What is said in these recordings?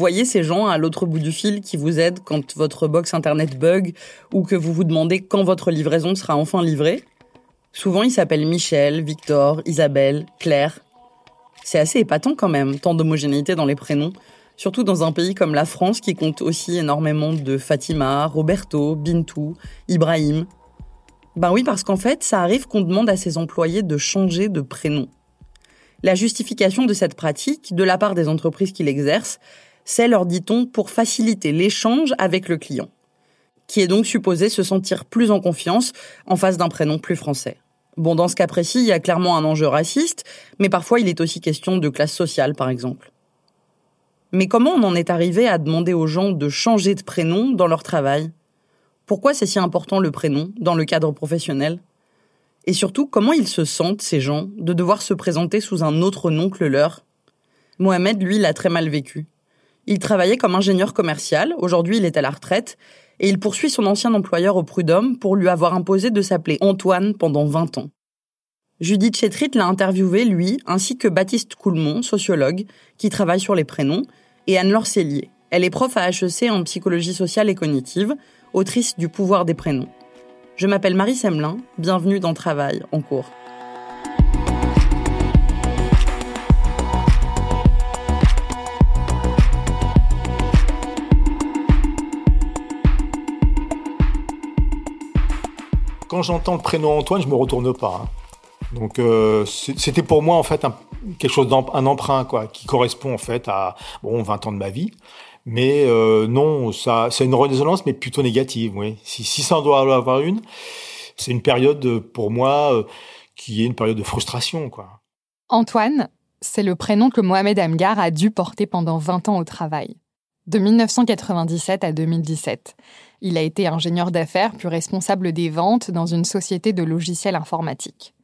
Voyez ces gens à l'autre bout du fil qui vous aident quand votre box internet bug ou que vous vous demandez quand votre livraison sera enfin livrée? Souvent, ils s'appellent Michel, Victor, Isabelle, Claire. C'est assez épatant quand même, tant d'homogénéité dans les prénoms, surtout dans un pays comme la France qui compte aussi énormément de Fatima, Roberto, Bintou, Ibrahim. Ben oui, parce qu'en fait, ça arrive qu'on demande à ses employés de changer de prénom. La justification de cette pratique, de la part des entreprises qui l'exercent, c'est, leur dit-on, pour faciliter l'échange avec le client, qui est donc supposé se sentir plus en confiance en face d'un prénom plus français. Bon, dans ce cas précis, il y a clairement un enjeu raciste, mais parfois il est aussi question de classe sociale, par exemple. Mais comment on en est arrivé à demander aux gens de changer de prénom dans leur travail? Pourquoi c'est si important le prénom dans le cadre professionnel? Et surtout, comment ils se sentent, ces gens, de devoir se présenter sous un autre nom que le leur? Mohamed, lui, l'a très mal vécu. Il travaillait comme ingénieur commercial, aujourd'hui il est à la retraite, et il poursuit son ancien employeur au prud'homme pour lui avoir imposé de s'appeler Antoine pendant 20 ans. Judith Chetrit l'a interviewé, lui, ainsi que Baptiste Coulmont, sociologue, qui travaille sur les prénoms, et Anne-Laure Cellier. Elle est prof à HEC en psychologie sociale et cognitive, autrice du pouvoir des prénoms. Je m'appelle Marie Semelin, bienvenue dans Travail en cours. Quand j'entends le prénom Antoine, je me retourne pas. hein. Donc euh, c'était pour moi en fait un, quelque chose d'un un emprunt quoi, qui correspond en fait à bon 20 ans de ma vie. Mais euh, non, ça c'est une résonance mais plutôt négative. Si, si ça en doit avoir une, c'est une période euh, pour moi qui est une période de frustration quoi. Antoine, c'est le prénom que Mohamed Amgar a dû porter pendant 20 ans au travail. De 1997 à 2017. Il a été ingénieur d'affaires puis responsable des ventes dans une société de logiciels informatiques.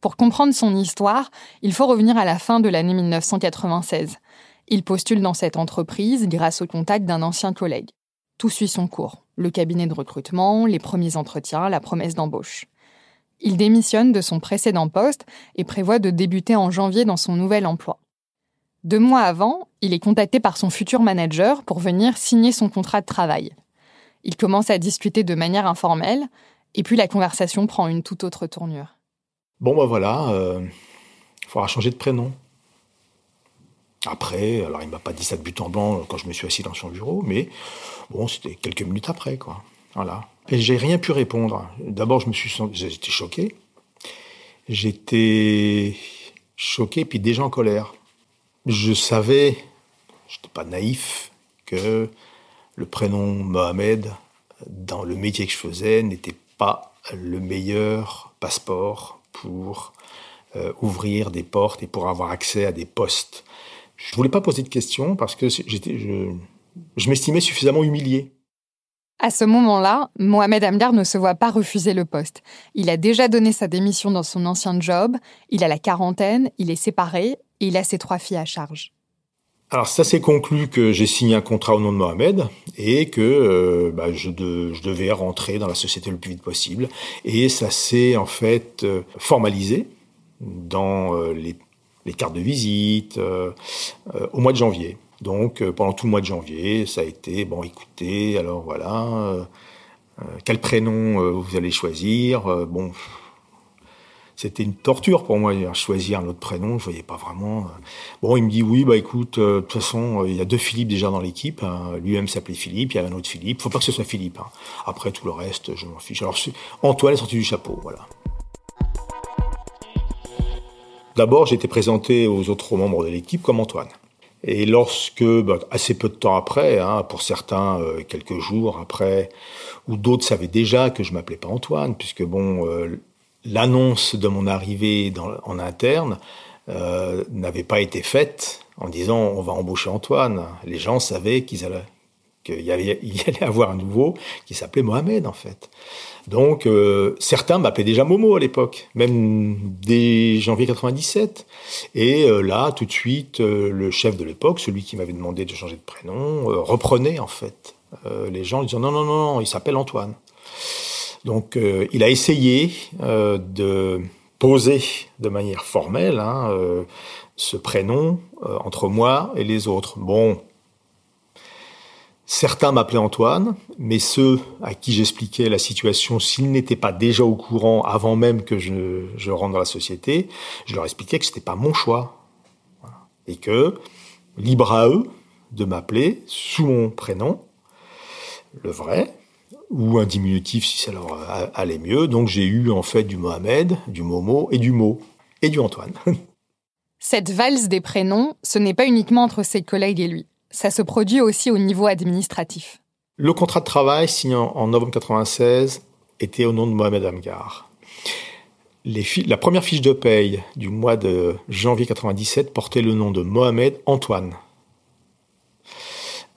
Pour comprendre son histoire, il faut revenir à la fin de l'année 1996. Il postule dans cette entreprise grâce au contact d'un ancien collègue. Tout suit son cours. Le cabinet de recrutement, les premiers entretiens, la promesse d'embauche. Il démissionne de son précédent poste et prévoit de débuter en janvier dans son nouvel emploi. Deux mois avant, il est contacté par son futur manager pour venir signer son contrat de travail. Il commence à discuter de manière informelle, et puis la conversation prend une toute autre tournure. Bon bah voilà, euh, il faudra changer de prénom. Après, alors il m'a pas dit ça de but en blanc quand je me suis assis dans son bureau, mais bon, c'était quelques minutes après, quoi. Voilà. Et j'ai rien pu répondre. D'abord, je me suis j'étais choqué. J'étais choqué, puis déjà en colère. Je savais, j'étais pas naïf, que le prénom Mohamed, dans le métier que je faisais, n'était pas le meilleur passeport pour euh, ouvrir des portes et pour avoir accès à des postes. Je ne voulais pas poser de questions parce que je, je m'estimais suffisamment humilié. À ce moment-là, Mohamed Amgar ne se voit pas refuser le poste. Il a déjà donné sa démission dans son ancien job, il a la quarantaine, il est séparé et il a ses trois filles à charge. Alors ça s'est conclu que j'ai signé un contrat au nom de Mohamed et que euh, bah, je, devais rentrer dans la société le plus vite possible. Et ça s'est en fait euh, formalisé dans euh, les, les, cartes de visite au mois de janvier. Donc pendant tout le mois de janvier, ça a été bon. Écoutez, alors voilà, quel prénom vous allez choisir Bon, c'était une torture pour moi choisir un autre prénom. Je voyais pas vraiment. Euh. Bon, il me dit oui, bah écoute, euh, de toute façon, euh, il y a deux Philippe déjà dans l'équipe. Hein. Lui-même s'appelait Philippe, il y avait un autre Philippe. Faut pas que ce soit Philippe. Hein. Après tout le reste, je m'en fiche. Alors Antoine est sorti du chapeau, voilà. D'abord, été présenté aux autres membres de l'équipe comme Antoine. Et lorsque, bah, assez peu de temps après, hein, pour certains quelques jours après, ou d'autres savaient déjà que je m'appelais pas Antoine, puisque bon, l'annonce de mon arrivée en interne euh, n'avait pas été faite en disant on va embaucher Antoine. Les gens savaient qu'ils allaient qu'il y, allait avoir un nouveau qui s'appelait Mohamed en fait. Donc euh, certains m'appelaient déjà Momo à l'époque, même dès janvier 97. Et euh, là, tout de suite, le chef de l'époque, celui qui m'avait demandé de changer de prénom, reprenait en fait les gens, disant non non non, non il s'appelle Antoine. Donc euh, il a essayé euh, de poser de manière formelle hein, euh, ce prénom entre moi et les autres. Bon, certains m'appelaient Antoine, mais ceux à qui j'expliquais la situation, s'ils n'étaient pas déjà au courant avant même que je, je rentre dans la société, je leur expliquais que ce n'était pas mon choix. Et que, libre à eux de m'appeler sous mon prénom, le vrai, ou un diminutif si ça leur allait mieux. Donc j'ai eu en fait du Mohamed, du Momo et du Mo et du Antoine. Cette valse des prénoms, ce n'est pas uniquement entre ses collègues et lui. Ça se produit aussi au niveau administratif. Le contrat de travail signé en novembre 96 était au nom de Mohamed Amgar. Les la première fiche de paye du mois de janvier 97 portait le nom de Mohamed Antoine.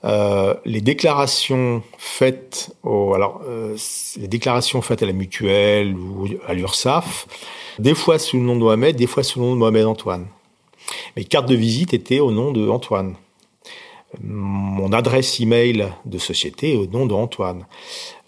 Euh, les déclarations faites alors euh, les déclarations faites à la mutuelle ou à l'URSSAF, des fois sous le nom de Mohamed, des fois sous le nom de Mohamed Antoine. Mes cartes de visite étaient au nom de Antoine. Mon adresse email de société au nom de Antoine.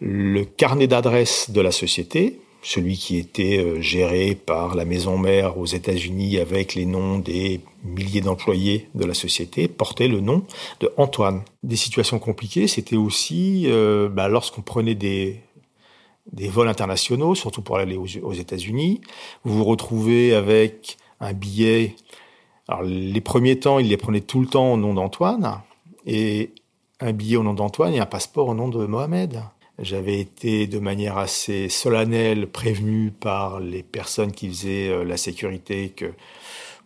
Le carnet d'adresse de la société, celui qui était euh, géré par la maison mère aux États-Unis avec les noms des milliers d'employés de la société, portait le nom de Antoine. Des situations compliquées, c'était aussi euh, bah, lorsqu'on prenait des, des vols internationaux, surtout pour aller aux, États-Unis, vous vous retrouvez avec un billet. Alors les premiers temps, il les prenait tout le temps au nom d'Antoine, et un billet au nom d'Antoine et un passeport au nom de Mohamed. J'avais été de manière assez solennelle prévenu par les personnes qui faisaient euh, la sécurité que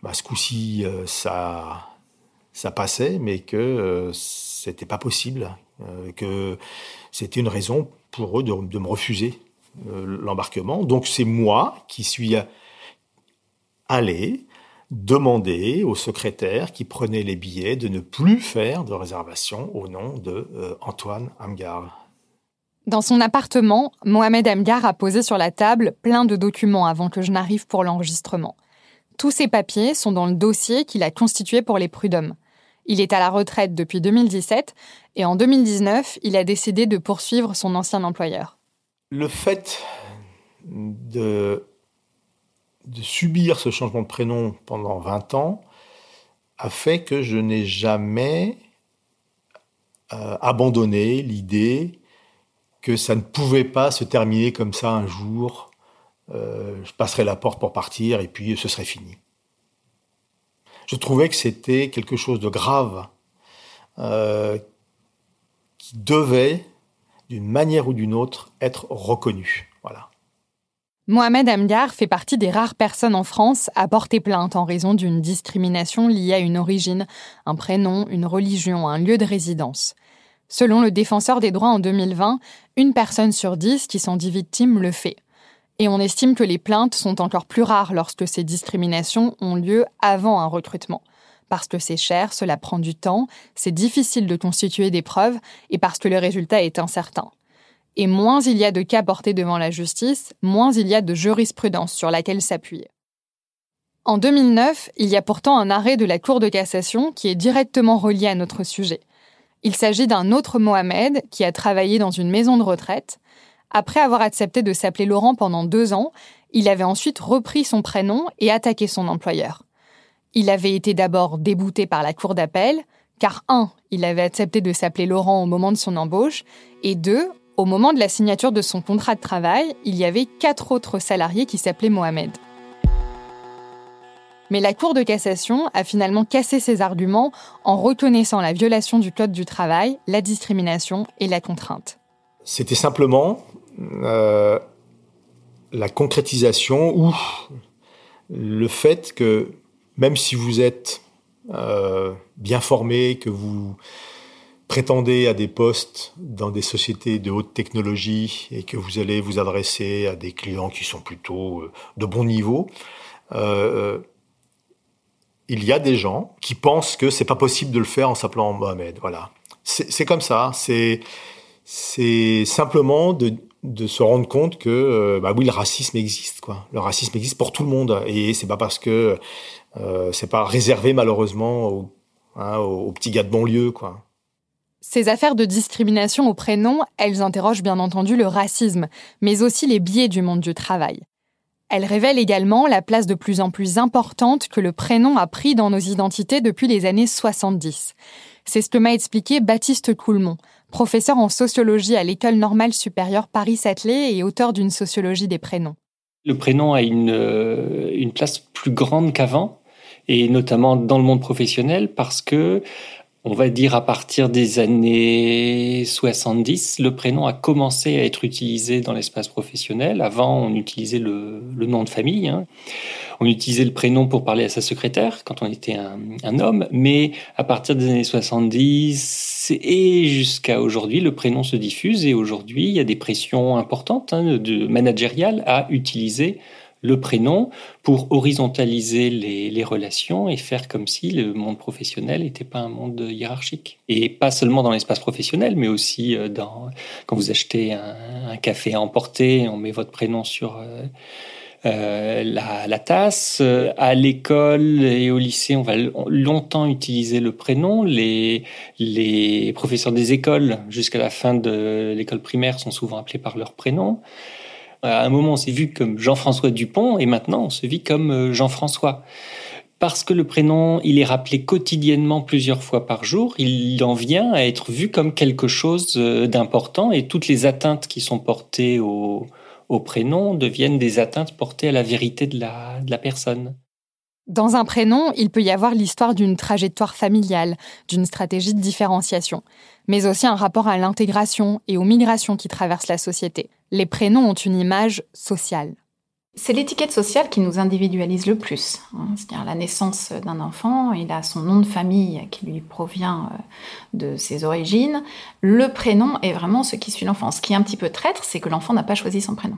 bah, ce coup-ci, euh, ça, passait, mais que euh, c'était pas possible, que c'était une raison pour eux de, de me refuser l'embarquement. Donc c'est moi qui suis allé demander au secrétaire qui prenait les billets de ne plus faire de réservation au nom de Antoine Amgar. Dans son appartement, Mohamed Amgar a posé sur la table plein de documents avant que je n'arrive pour l'enregistrement. Tous ces papiers sont dans le dossier qu'il a constitué pour les prud'hommes. Il est à la retraite depuis 2017 et en 2019, il a décidé de poursuivre son ancien employeur. Le fait de, subir ce changement de prénom pendant 20 ans a fait que je n'ai jamais euh, abandonné l'idée que ça ne pouvait pas se terminer comme ça un jour. Euh, je passerai la porte pour partir et puis ce serait fini. Je trouvais que c'était quelque chose de grave euh, qui devait, d'une manière ou d'une autre, être reconnu. Voilà. Mohamed Amgar fait partie des rares personnes en France à porter plainte en raison d'une discrimination liée à une origine, un prénom, une religion, un lieu de résidence. Selon le défenseur des droits en 2020, une personne sur dix qui s'en dit victime le fait. Et on estime que les plaintes sont encore plus rares lorsque ces discriminations ont lieu avant un recrutement. Parce que c'est cher, cela prend du temps, c'est difficile de constituer des preuves et parce que le résultat est incertain. Et moins il y a de cas portés devant la justice, moins il y a de jurisprudence sur laquelle s'appuyer. En 2009, il y a pourtant un arrêt de la Cour de cassation qui est directement relié à notre sujet. Il s'agit d'un autre Mohamed qui a travaillé dans une maison de retraite. Après avoir accepté de s'appeler Laurent pendant deux ans, il avait ensuite repris son prénom et attaqué son employeur. Il avait été d'abord débouté par la cour d'appel, car un, il avait accepté de s'appeler Laurent au moment de son embauche, et deux, au moment de la signature de son contrat de travail, il y avait quatre autres salariés qui s'appelaient Mohamed. Mais la Cour de cassation a finalement cassé ses arguments en reconnaissant la violation du Code du travail, la discrimination et la contrainte. C'était simplement euh, la concrétisation ou le fait que même si vous êtes euh, bien formé, que vous prétendez à des postes dans des sociétés de haute technologie et que vous allez vous adresser à des clients qui sont plutôt euh, de bon niveau, il y a des gens qui pensent que c'est pas possible de le faire en s'appelant Mohamed. Voilà. C'est comme ça. C'est simplement de, se rendre compte que euh, bah oui le racisme existe. Le racisme existe pour tout le monde et c'est pas parce que euh, c'est pas réservé malheureusement aux, hein, petits gars de banlieue quoi. Ces affaires de discrimination au prénom, elles interrogent bien entendu le racisme, mais aussi les biais du monde du travail. Elle révèle également la place de plus en plus importante que le prénom a pris dans nos identités depuis les années 70. C'est ce que m'a expliqué Baptiste Coulmont, professeur en sociologie à l'École normale supérieure Paris-Saclay et auteur d'une sociologie des prénoms. Le prénom a euh, une place plus grande qu'avant, et notamment dans le monde professionnel, parce que on va dire à partir des années 70, le prénom a commencé à être utilisé dans l'espace professionnel. Avant, on utilisait le, nom de famille. Hein. On utilisait le prénom pour parler à sa secrétaire quand on était un, homme. Mais à partir des années 70 et jusqu'à aujourd'hui, le prénom se diffuse. Et aujourd'hui, il y a des pressions importantes hein, de managériales à utiliser le prénom pour horizontaliser les, relations et faire comme si le monde professionnel n'était pas un monde hiérarchique. Et pas seulement dans l'espace professionnel, mais aussi euh, quand vous achetez un, café à emporter, on met votre prénom sur euh, euh, la, tasse. À l'école et au lycée, on va longtemps utiliser le prénom. Les, les professeurs des écoles, jusqu'à la fin de l'école primaire, sont souvent appelés par leur prénom. À un moment, on s'est vu comme Jean-François Dupont et maintenant, on se vit comme euh, Jean-François. Parce que le prénom, il est rappelé quotidiennement plusieurs fois par jour, il en vient à être vu comme quelque chose euh, d'important et toutes les atteintes qui sont portées au, prénom deviennent des atteintes portées à la vérité de la personne. Dans un prénom, il peut y avoir l'histoire d'une trajectoire familiale, d'une stratégie de différenciation, mais aussi un rapport à l'intégration et aux migrations qui traversent la société les prénoms ont une image sociale. C'est l'étiquette sociale qui nous individualise le plus. Hein. C'est-à-dire la naissance d'un enfant, il a son nom de famille qui lui provient euh, de ses origines. Le prénom est vraiment ce qui suit l'enfant. Ce qui est un petit peu traître, c'est que l'enfant n'a pas choisi son prénom.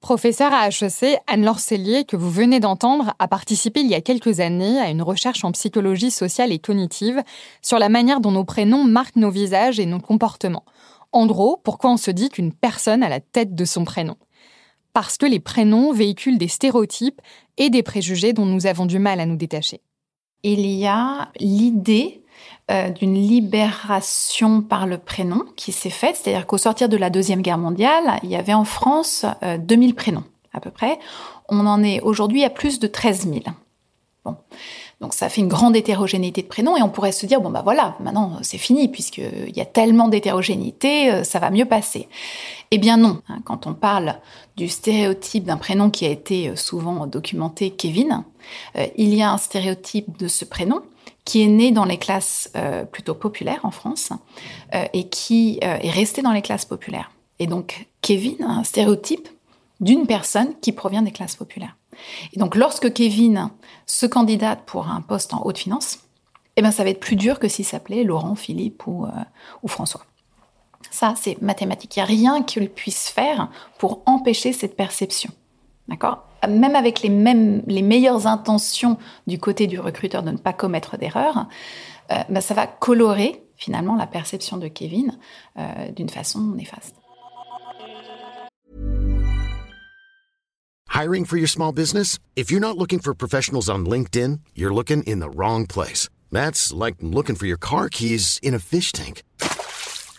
Professeur à HEC, Anne-Laure Cellier, que vous venez d'entendre, a participé il y a quelques années à une recherche en psychologie sociale et cognitive sur la manière dont nos prénoms marquent nos visages et nos comportements. En gros, pourquoi on se dit qu'une personne a la tête de son prénom? Parce que les prénoms véhiculent des stéréotypes et des préjugés dont nous avons du mal à nous détacher. Il y a l'idée euh, d'une libération par le prénom qui s'est faite, c'est-à-dire qu'au sortir de la Deuxième Guerre mondiale, il y avait en France 2000 euh, prénoms à peu près. On en est aujourd'hui à plus de 13 000. Bon. Donc ça fait une grande hétérogénéité de prénoms et on pourrait se dire bon bah voilà maintenant c'est fini puisqu'il y a tellement d'hétérogénéité euh, ça va mieux passer. Eh bien non, hein, quand on parle du stéréotype d'un prénom qui a été euh, souvent documenté Kevin, euh, il y a un stéréotype de ce prénom qui est né dans les classes plutôt populaires en France et qui est resté dans les classes populaires. Et donc Kevin a un stéréotype d'une personne qui provient des classes populaires. Et donc, lorsque Kevin se candidate pour un poste en haute finance, eh ben, ça va être plus dur que s'il s'appelait Laurent, Philippe ou, euh, ou François. Ça, c'est mathématique. Il n'y a rien qu'il puisse faire pour empêcher cette perception. D'accord? Même avec les, mêmes, les meilleures intentions du côté du recruteur de ne pas commettre d'erreur, euh, bah, ça va colorer finalement la perception de Kevin euh, d'une façon néfaste. Hiring for your small business? If you're not looking for professionals on LinkedIn, you're looking in the wrong place. That's like looking for your car keys in a fish tank.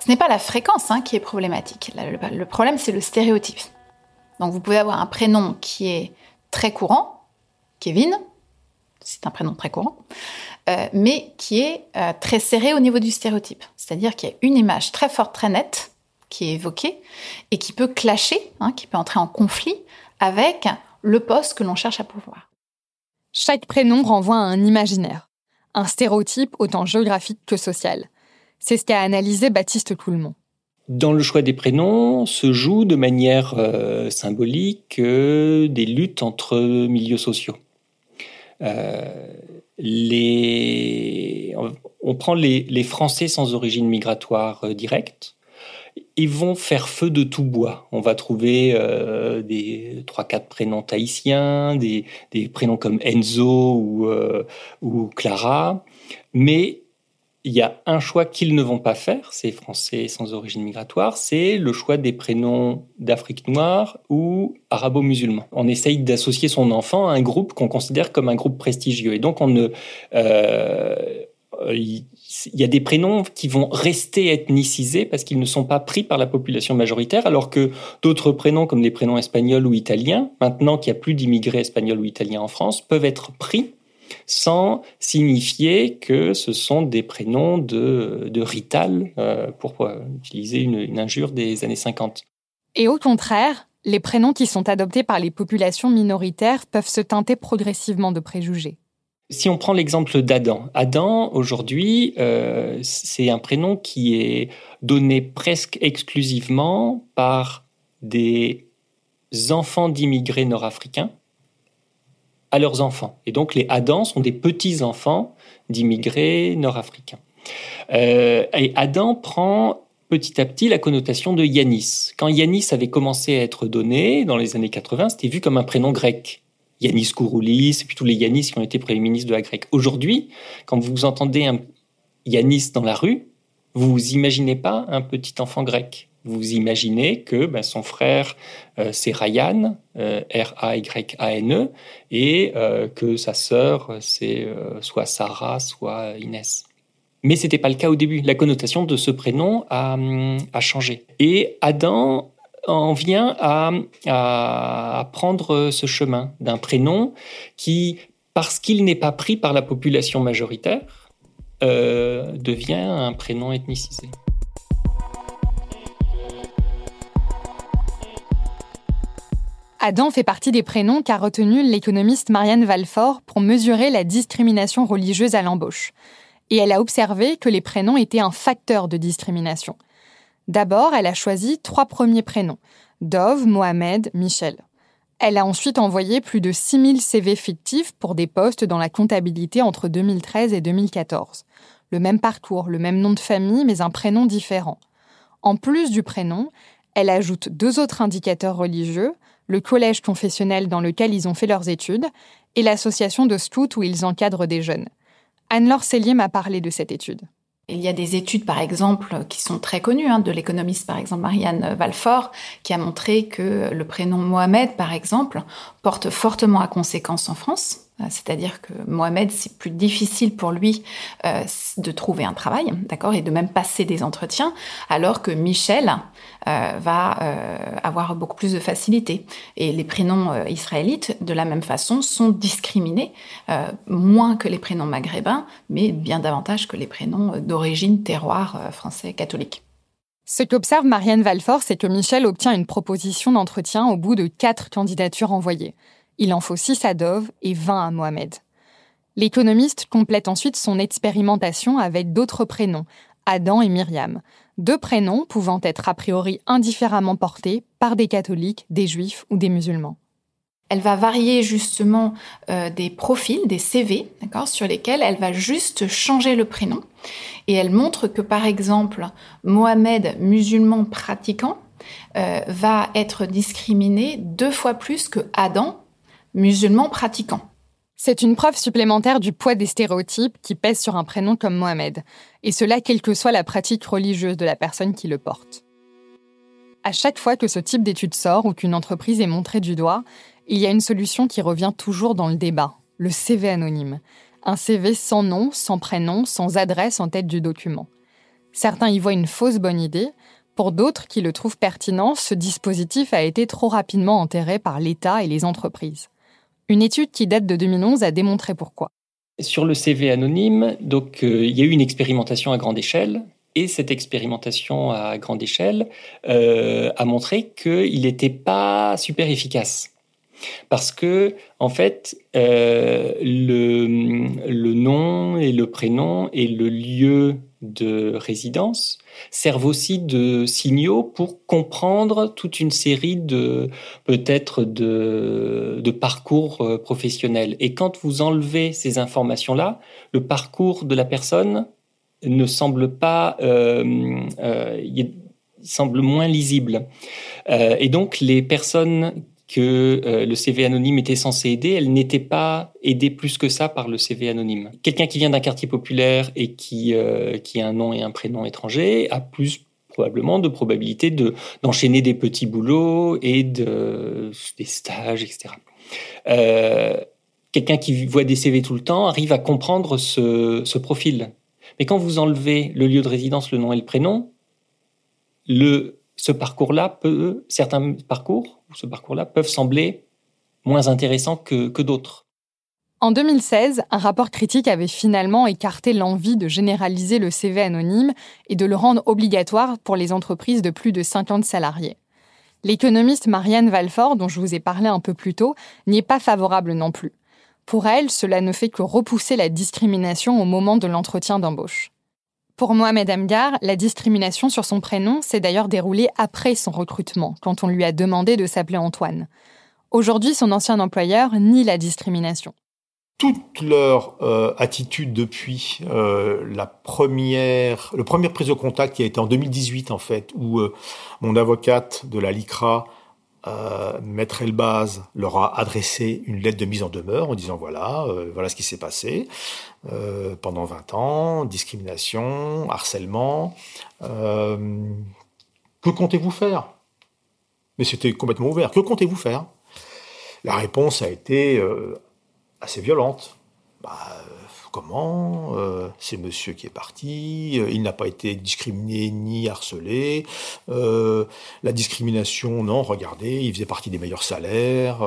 Ce n'est pas la fréquence hein, qui est problématique. Le, problème, c'est le stéréotype. Donc vous pouvez avoir un prénom qui est très courant, Kevin, c'est un prénom très courant, euh, mais qui est euh, très serré au niveau du stéréotype. C'est-à-dire qu'il y a une image très forte, très nette, qui est évoquée, et qui peut clasher, hein, qui peut entrer en conflit avec le poste que l'on cherche à pouvoir. Chaque prénom renvoie à un imaginaire, un stéréotype autant géographique que social. C'est ce qu'a analysé Baptiste Coulmont. Dans le choix des prénoms se jouent de manière euh, symbolique des luttes entre milieux sociaux. les, on prend les, Français sans origine migratoire euh, directe. Ils vont faire feu de tout bois. On va trouver euh, des trois quatre prénoms tahitiens, des, prénoms comme Enzo ou, euh, ou Clara, mais il y a un choix qu'ils ne vont pas faire, ces Français sans origine migratoire, c'est le choix des prénoms d'Afrique noire ou arabo-musulmans. On essaye d'associer son enfant à un groupe qu'on considère comme un groupe prestigieux. Et donc, on euh, il y a des prénoms qui vont rester ethnicisés parce qu'ils ne sont pas pris par la population majoritaire, alors que d'autres prénoms, comme les prénoms espagnols ou italiens, maintenant qu'il n'y a plus d'immigrés espagnols ou italiens en France, peuvent être pris sans signifier que ce sont des prénoms de, de rital, euh, pour utiliser une, injure des années 50. Et au contraire, les prénoms qui sont adoptés par les populations minoritaires peuvent se teinter progressivement de préjugés. Si on prend l'exemple d'Adam, Adam, aujourd'hui, euh, c'est un prénom qui est donné presque exclusivement par des enfants d'immigrés nord-africains à leurs enfants. Et donc les Adam sont des petits-enfants d'immigrés nord-africains. Euh, et Adam prend petit à petit la connotation de Yanis. Quand Yanis avait commencé à être donné dans les années 80, c'était vu comme un prénom grec. Yanis Kouroulis, et puis tous les Yanis qui ont été premiers ministres de la Grecque. Aujourd'hui, quand vous entendez un Yanis dans la rue, vous imaginez pas un petit enfant grec. Vous imaginez que ben, son frère, euh, c'est Ryan, euh, R-A-Y-A-N-E, et euh, que sa sœur, c'est soit Sarah, soit Inès. Mais ce n'était pas le cas au début. La connotation de ce prénom a, a changé. Et Adam en vient à prendre ce chemin d'un prénom qui, parce qu'il n'est pas pris par la population majoritaire, devient un prénom ethnicisé. Adam fait partie des prénoms qu'a retenu l'économiste Marianne Valfort pour mesurer la discrimination religieuse à l'embauche. Et elle a observé que les prénoms étaient un facteur de discrimination. D'abord, elle a choisi trois premiers prénoms Dove, Mohamed, Michel. Elle a ensuite envoyé plus de 6000 CV fictifs pour des postes dans la comptabilité entre 2013 et 2014. Le même parcours, le même nom de famille, mais un prénom différent. En plus du prénom, elle ajoute deux autres indicateurs religieux, le collège confessionnel dans lequel ils ont fait leurs études et l'association de scouts où ils encadrent des jeunes. Anne-Laure Cellier m'a parlé de cette étude. Il y a des études, par exemple, qui sont très connues, hein, de l'économiste, par exemple, Marianne Valfort, qui a montré que le prénom Mohamed, par exemple, porte fortement à conséquence en France. Euh, c'est-à-dire que Mohamed, c'est plus difficile pour lui euh, de trouver un travail, d'accord, et de même passer des entretiens, alors que Michel euh, va avoir beaucoup plus de facilité. Et les prénoms israélites, de la même façon, sont discriminés, moins que les prénoms maghrébins, mais bien davantage que les prénoms d'origine terroir français catholique. Ce qu'observe Marianne Valfort, c'est que Michel obtient une proposition d'entretien au bout de quatre candidatures envoyées. Il en faut six à Dove et 20 à Mohamed. L'économiste complète ensuite son expérimentation avec d'autres prénoms, Adam et Myriam, deux prénoms pouvant être a priori indifféremment portés par des catholiques, des juifs ou des musulmans. Elle va varier justement euh, des profils, des CV, d'accord, sur lesquels elle va juste changer le prénom. Et elle montre que, par exemple, Mohamed, musulman pratiquant, euh, va être discriminé deux fois plus que Adam, musulman pratiquant. C'est une preuve supplémentaire du poids des stéréotypes qui pèsent sur un prénom comme Mohamed, et cela quelle que soit la pratique religieuse de la personne qui le porte. À chaque fois que ce type d'étude sort ou qu'une entreprise est montrée du doigt, il y a une solution qui revient toujours dans le débat, le CV anonyme. Un CV sans nom, sans prénom, sans adresse en tête du document. Certains y voient une fausse bonne idée, pour d'autres qui le trouvent pertinent, ce dispositif a été trop rapidement enterré par l'État et les entreprises. Une étude qui date de 2011 a démontré pourquoi. Sur le CV anonyme, donc euh, il y a eu une expérimentation à grande échelle et cette expérimentation à grande échelle euh, a montré qu'il n'était pas super efficace. Parce que, en fait, euh, le, nom et le prénom et le lieu de résidence servent aussi de signaux pour comprendre toute une série de peut-être de, parcours euh, professionnels. Et quand vous enlevez ces informations-là, le parcours de la personne ne semble pas, euh, euh, il semble moins lisible. Et donc les personnes que euh, le CV anonyme était censé aider, elles n'étaient pas aidées plus que ça par le CV anonyme. Quelqu'un qui vient d'un quartier populaire et qui, euh, qui a un nom et un prénom étranger a plus probablement de probabilité de d'enchaîner des petits boulots et de, des stages, etc. Euh, quelqu'un qui voit des CV tout le temps arrive à comprendre ce, ce profil. Mais quand vous enlevez le lieu de résidence, le nom et le prénom, le, ce parcours-là peut, certains parcours, peuvent sembler moins intéressants que, que d'autres. En 2016, un rapport critique avait finalement écarté l'envie de généraliser le CV anonyme et de le rendre obligatoire pour les entreprises de plus de 50 salariés. L'économiste Marianne Valfort, dont je vous ai parlé un peu plus tôt, n'y est pas favorable non plus. Pour elle, cela ne fait que repousser la discrimination au moment de l'entretien d'embauche. Pour Mohamed Amgar, la discrimination sur son prénom s'est d'ailleurs déroulée après son recrutement, quand on lui a demandé de s'appeler Antoine. Aujourd'hui, son ancien employeur nie la discrimination. Toute leur euh, attitude depuis euh, la première, le prise de contact qui a été en 2018 en fait, où euh, mon avocate de la LICRA euh, Maître Elbaz leur a adressé une lettre de mise en demeure en disant voilà, euh, voilà ce qui s'est passé euh, pendant 20 ans, discrimination, harcèlement. Que comptez-vous faire? Mais c'était complètement ouvert. Que comptez-vous faire? La réponse a été assez violente. Bah, comment euh, C'est monsieur qui est parti, euh, il n'a pas été discriminé ni harcelé. Euh, la discrimination, non, regardez, il faisait partie des meilleurs salaires,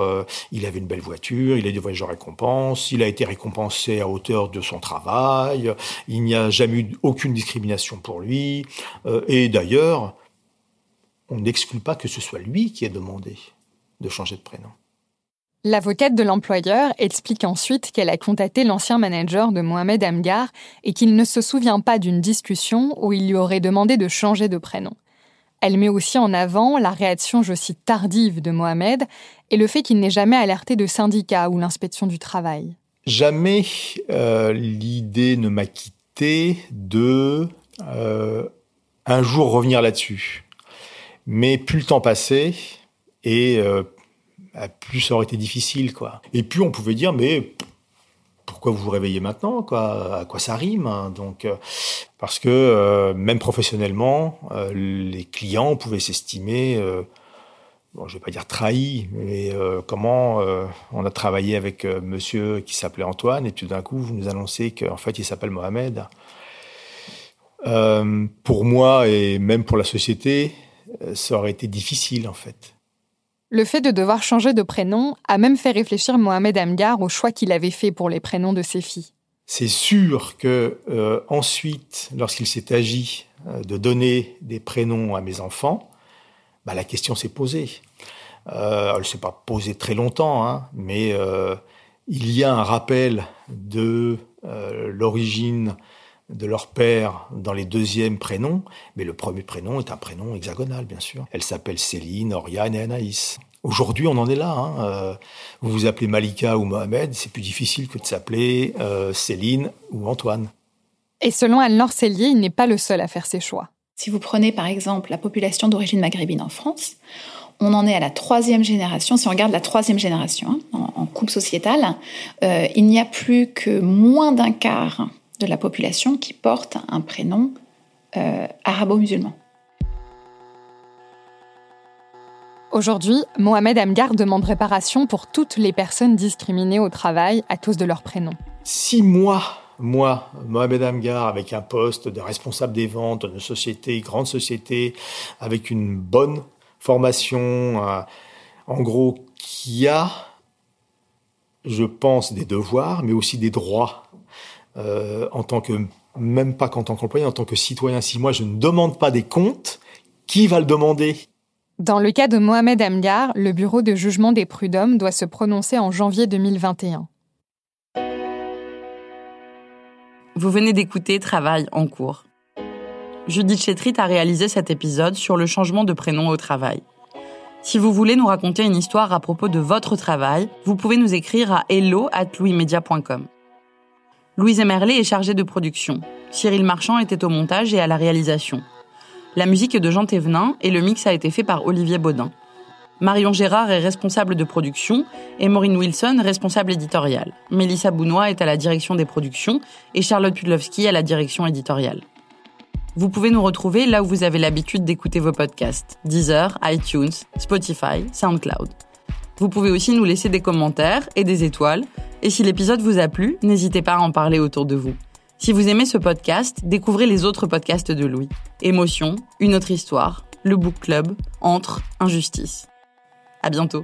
il avait une belle voiture, il a des voyages de récompense, il a été récompensé à hauteur de son travail, il n'y a jamais eu aucune discrimination pour lui. et d'ailleurs, on n'exclut pas que ce soit lui qui ait demandé de changer de prénom. L'avocate de l'employeur explique ensuite qu'elle a contacté l'ancien manager de Mohamed Amgar et qu'il ne se souvient pas d'une discussion où il lui aurait demandé de changer de prénom. Elle met aussi en avant la réaction, je cite, tardive de Mohamed et le fait qu'il n'ait jamais alerté de syndicat ou l'inspection du travail. Jamais euh, l'idée ne m'a quitté de euh, un jour revenir là-dessus. Mais plus le temps passait et euh, plus ça aurait été difficile, quoi. Et puis on pouvait dire, mais pourquoi vous vous réveillez maintenant quoi? À quoi ça rime hein? Donc, euh, parce que euh, même professionnellement, euh, les clients pouvaient s'estimer, bon, je vais pas dire trahis, mais comment on a travaillé avec Monsieur qui s'appelait Antoine et tout d'un coup vous nous annoncez qu'en fait il s'appelle Mohamed. pour moi et même pour la société, ça aurait été difficile en fait. Le fait de devoir changer de prénom a même fait réfléchir Mohamed Amgar au choix qu'il avait fait pour les prénoms de ses filles. C'est sûr que euh, ensuite, lorsqu'il s'est agi de donner des prénoms à mes enfants, bah, la question s'est posée. Euh, elle ne s'est pas posée très longtemps, hein, mais euh, il y a un rappel de euh, l'origine de leur père dans les deuxièmes prénoms, mais le premier prénom est un prénom hexagonal, bien sûr. Elle s'appelle Céline, Oriane et Anaïs. Aujourd'hui, on en est là. Hein. Euh, vous vous appelez Malika ou Mohamed, c'est plus difficile que de s'appeler euh, Céline ou Antoine. Et selon Anne-Laure Cellier, il n'est pas le seul à faire ses choix. Si vous prenez par exemple la population d'origine maghrébine en France, on en est à la troisième génération. Si on regarde la troisième génération hein, en, coupe sociétale, euh, il n'y a plus que moins d'un quart de la population qui porte un prénom euh, arabo-musulman. Aujourd'hui, Mohamed Amgar demande réparation pour toutes les personnes discriminées au travail à cause de leur prénom. Si moi, moi, Mohamed Amgar, avec un poste de responsable des ventes d'une société, grande société, avec une bonne formation, euh, en gros, qui a, je pense, des devoirs, mais aussi des droits euh, en tant que, même pas qu'en tant qu'employé, en tant que citoyen. Si moi je ne demande pas des comptes, qui va le demander? Dans le cas de Mohamed Amgar, le bureau de jugement des prud'hommes doit se prononcer en janvier 2021. Vous venez d'écouter Travail en cours. Judith Chetrit a réalisé cet épisode sur le changement de prénom au travail. Si vous voulez nous raconter une histoire à propos de votre travail, vous pouvez nous écrire à hello@louismedia.com. Louise Emerlet est chargée de production. Cyril Marchand était au montage et à la réalisation. La musique est de Jean Thévenin et le mix a été fait par Olivier Baudin. Marion Gérard est responsable de production et Maureen Wilson responsable éditoriale. Mélissa Bounois est à la direction des productions et Charlotte Pudlowski à la direction éditoriale. Vous pouvez nous retrouver là où vous avez l'habitude d'écouter vos podcasts Deezer, iTunes, Spotify, SoundCloud. Vous pouvez aussi nous laisser des commentaires et des étoiles. Et si l'épisode vous a plu, n'hésitez pas à en parler autour de vous. Si vous aimez ce podcast, découvrez les autres podcasts de Louis. Émotion, Une autre histoire, Le Book Club, Entre, Injustice. À bientôt.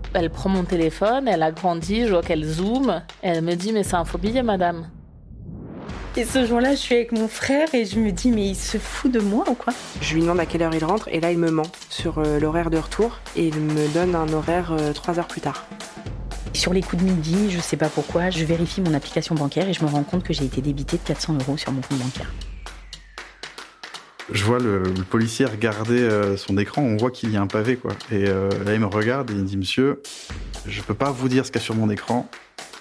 elle prend mon téléphone, elle a grandi, je vois qu'elle zoome. Elle me dit, mais c'est un faux billet, madame. Et ce jour-là, je suis avec mon frère et je me dis, mais il se fout de moi ou quoi? Je lui demande à quelle heure il rentre et là, il me ment sur euh, l'horaire de retour et il me donne un horaire euh, trois heures plus tard. Sur les coups de midi, je sais pas pourquoi, je vérifie mon application bancaire et je me rends compte que j'ai été débité de 400 euros sur mon compte bancaire. Je vois le, policier regarder euh, son écran, on voit qu'il y a un pavé, quoi. Et euh, là, il me regarde et il me dit, monsieur, je peux pas vous dire ce qu'il y a sur mon écran.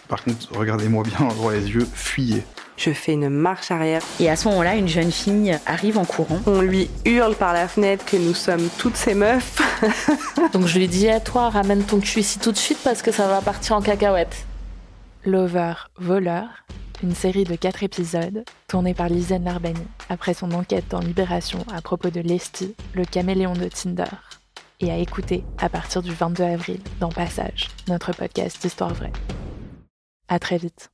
Par contre, regardez-moi bien droit les yeux, fuyez. Je fais une marche arrière. Et à ce moment-là, une jeune fille arrive en courant. On lui hurle par la fenêtre que nous sommes toutes ces meufs. Donc je lui dis à toi, ramène ton cul ici tout de suite parce que ça va partir en cacahuète. Lover, voleur, une série de quatre épisodes tournée par Lisanne Larbani après son enquête dans Libération à propos de Lesty, le caméléon de Tinder, et à écouter à partir du 22 avril dans Passage, notre podcast d'histoire vraie. À très vite.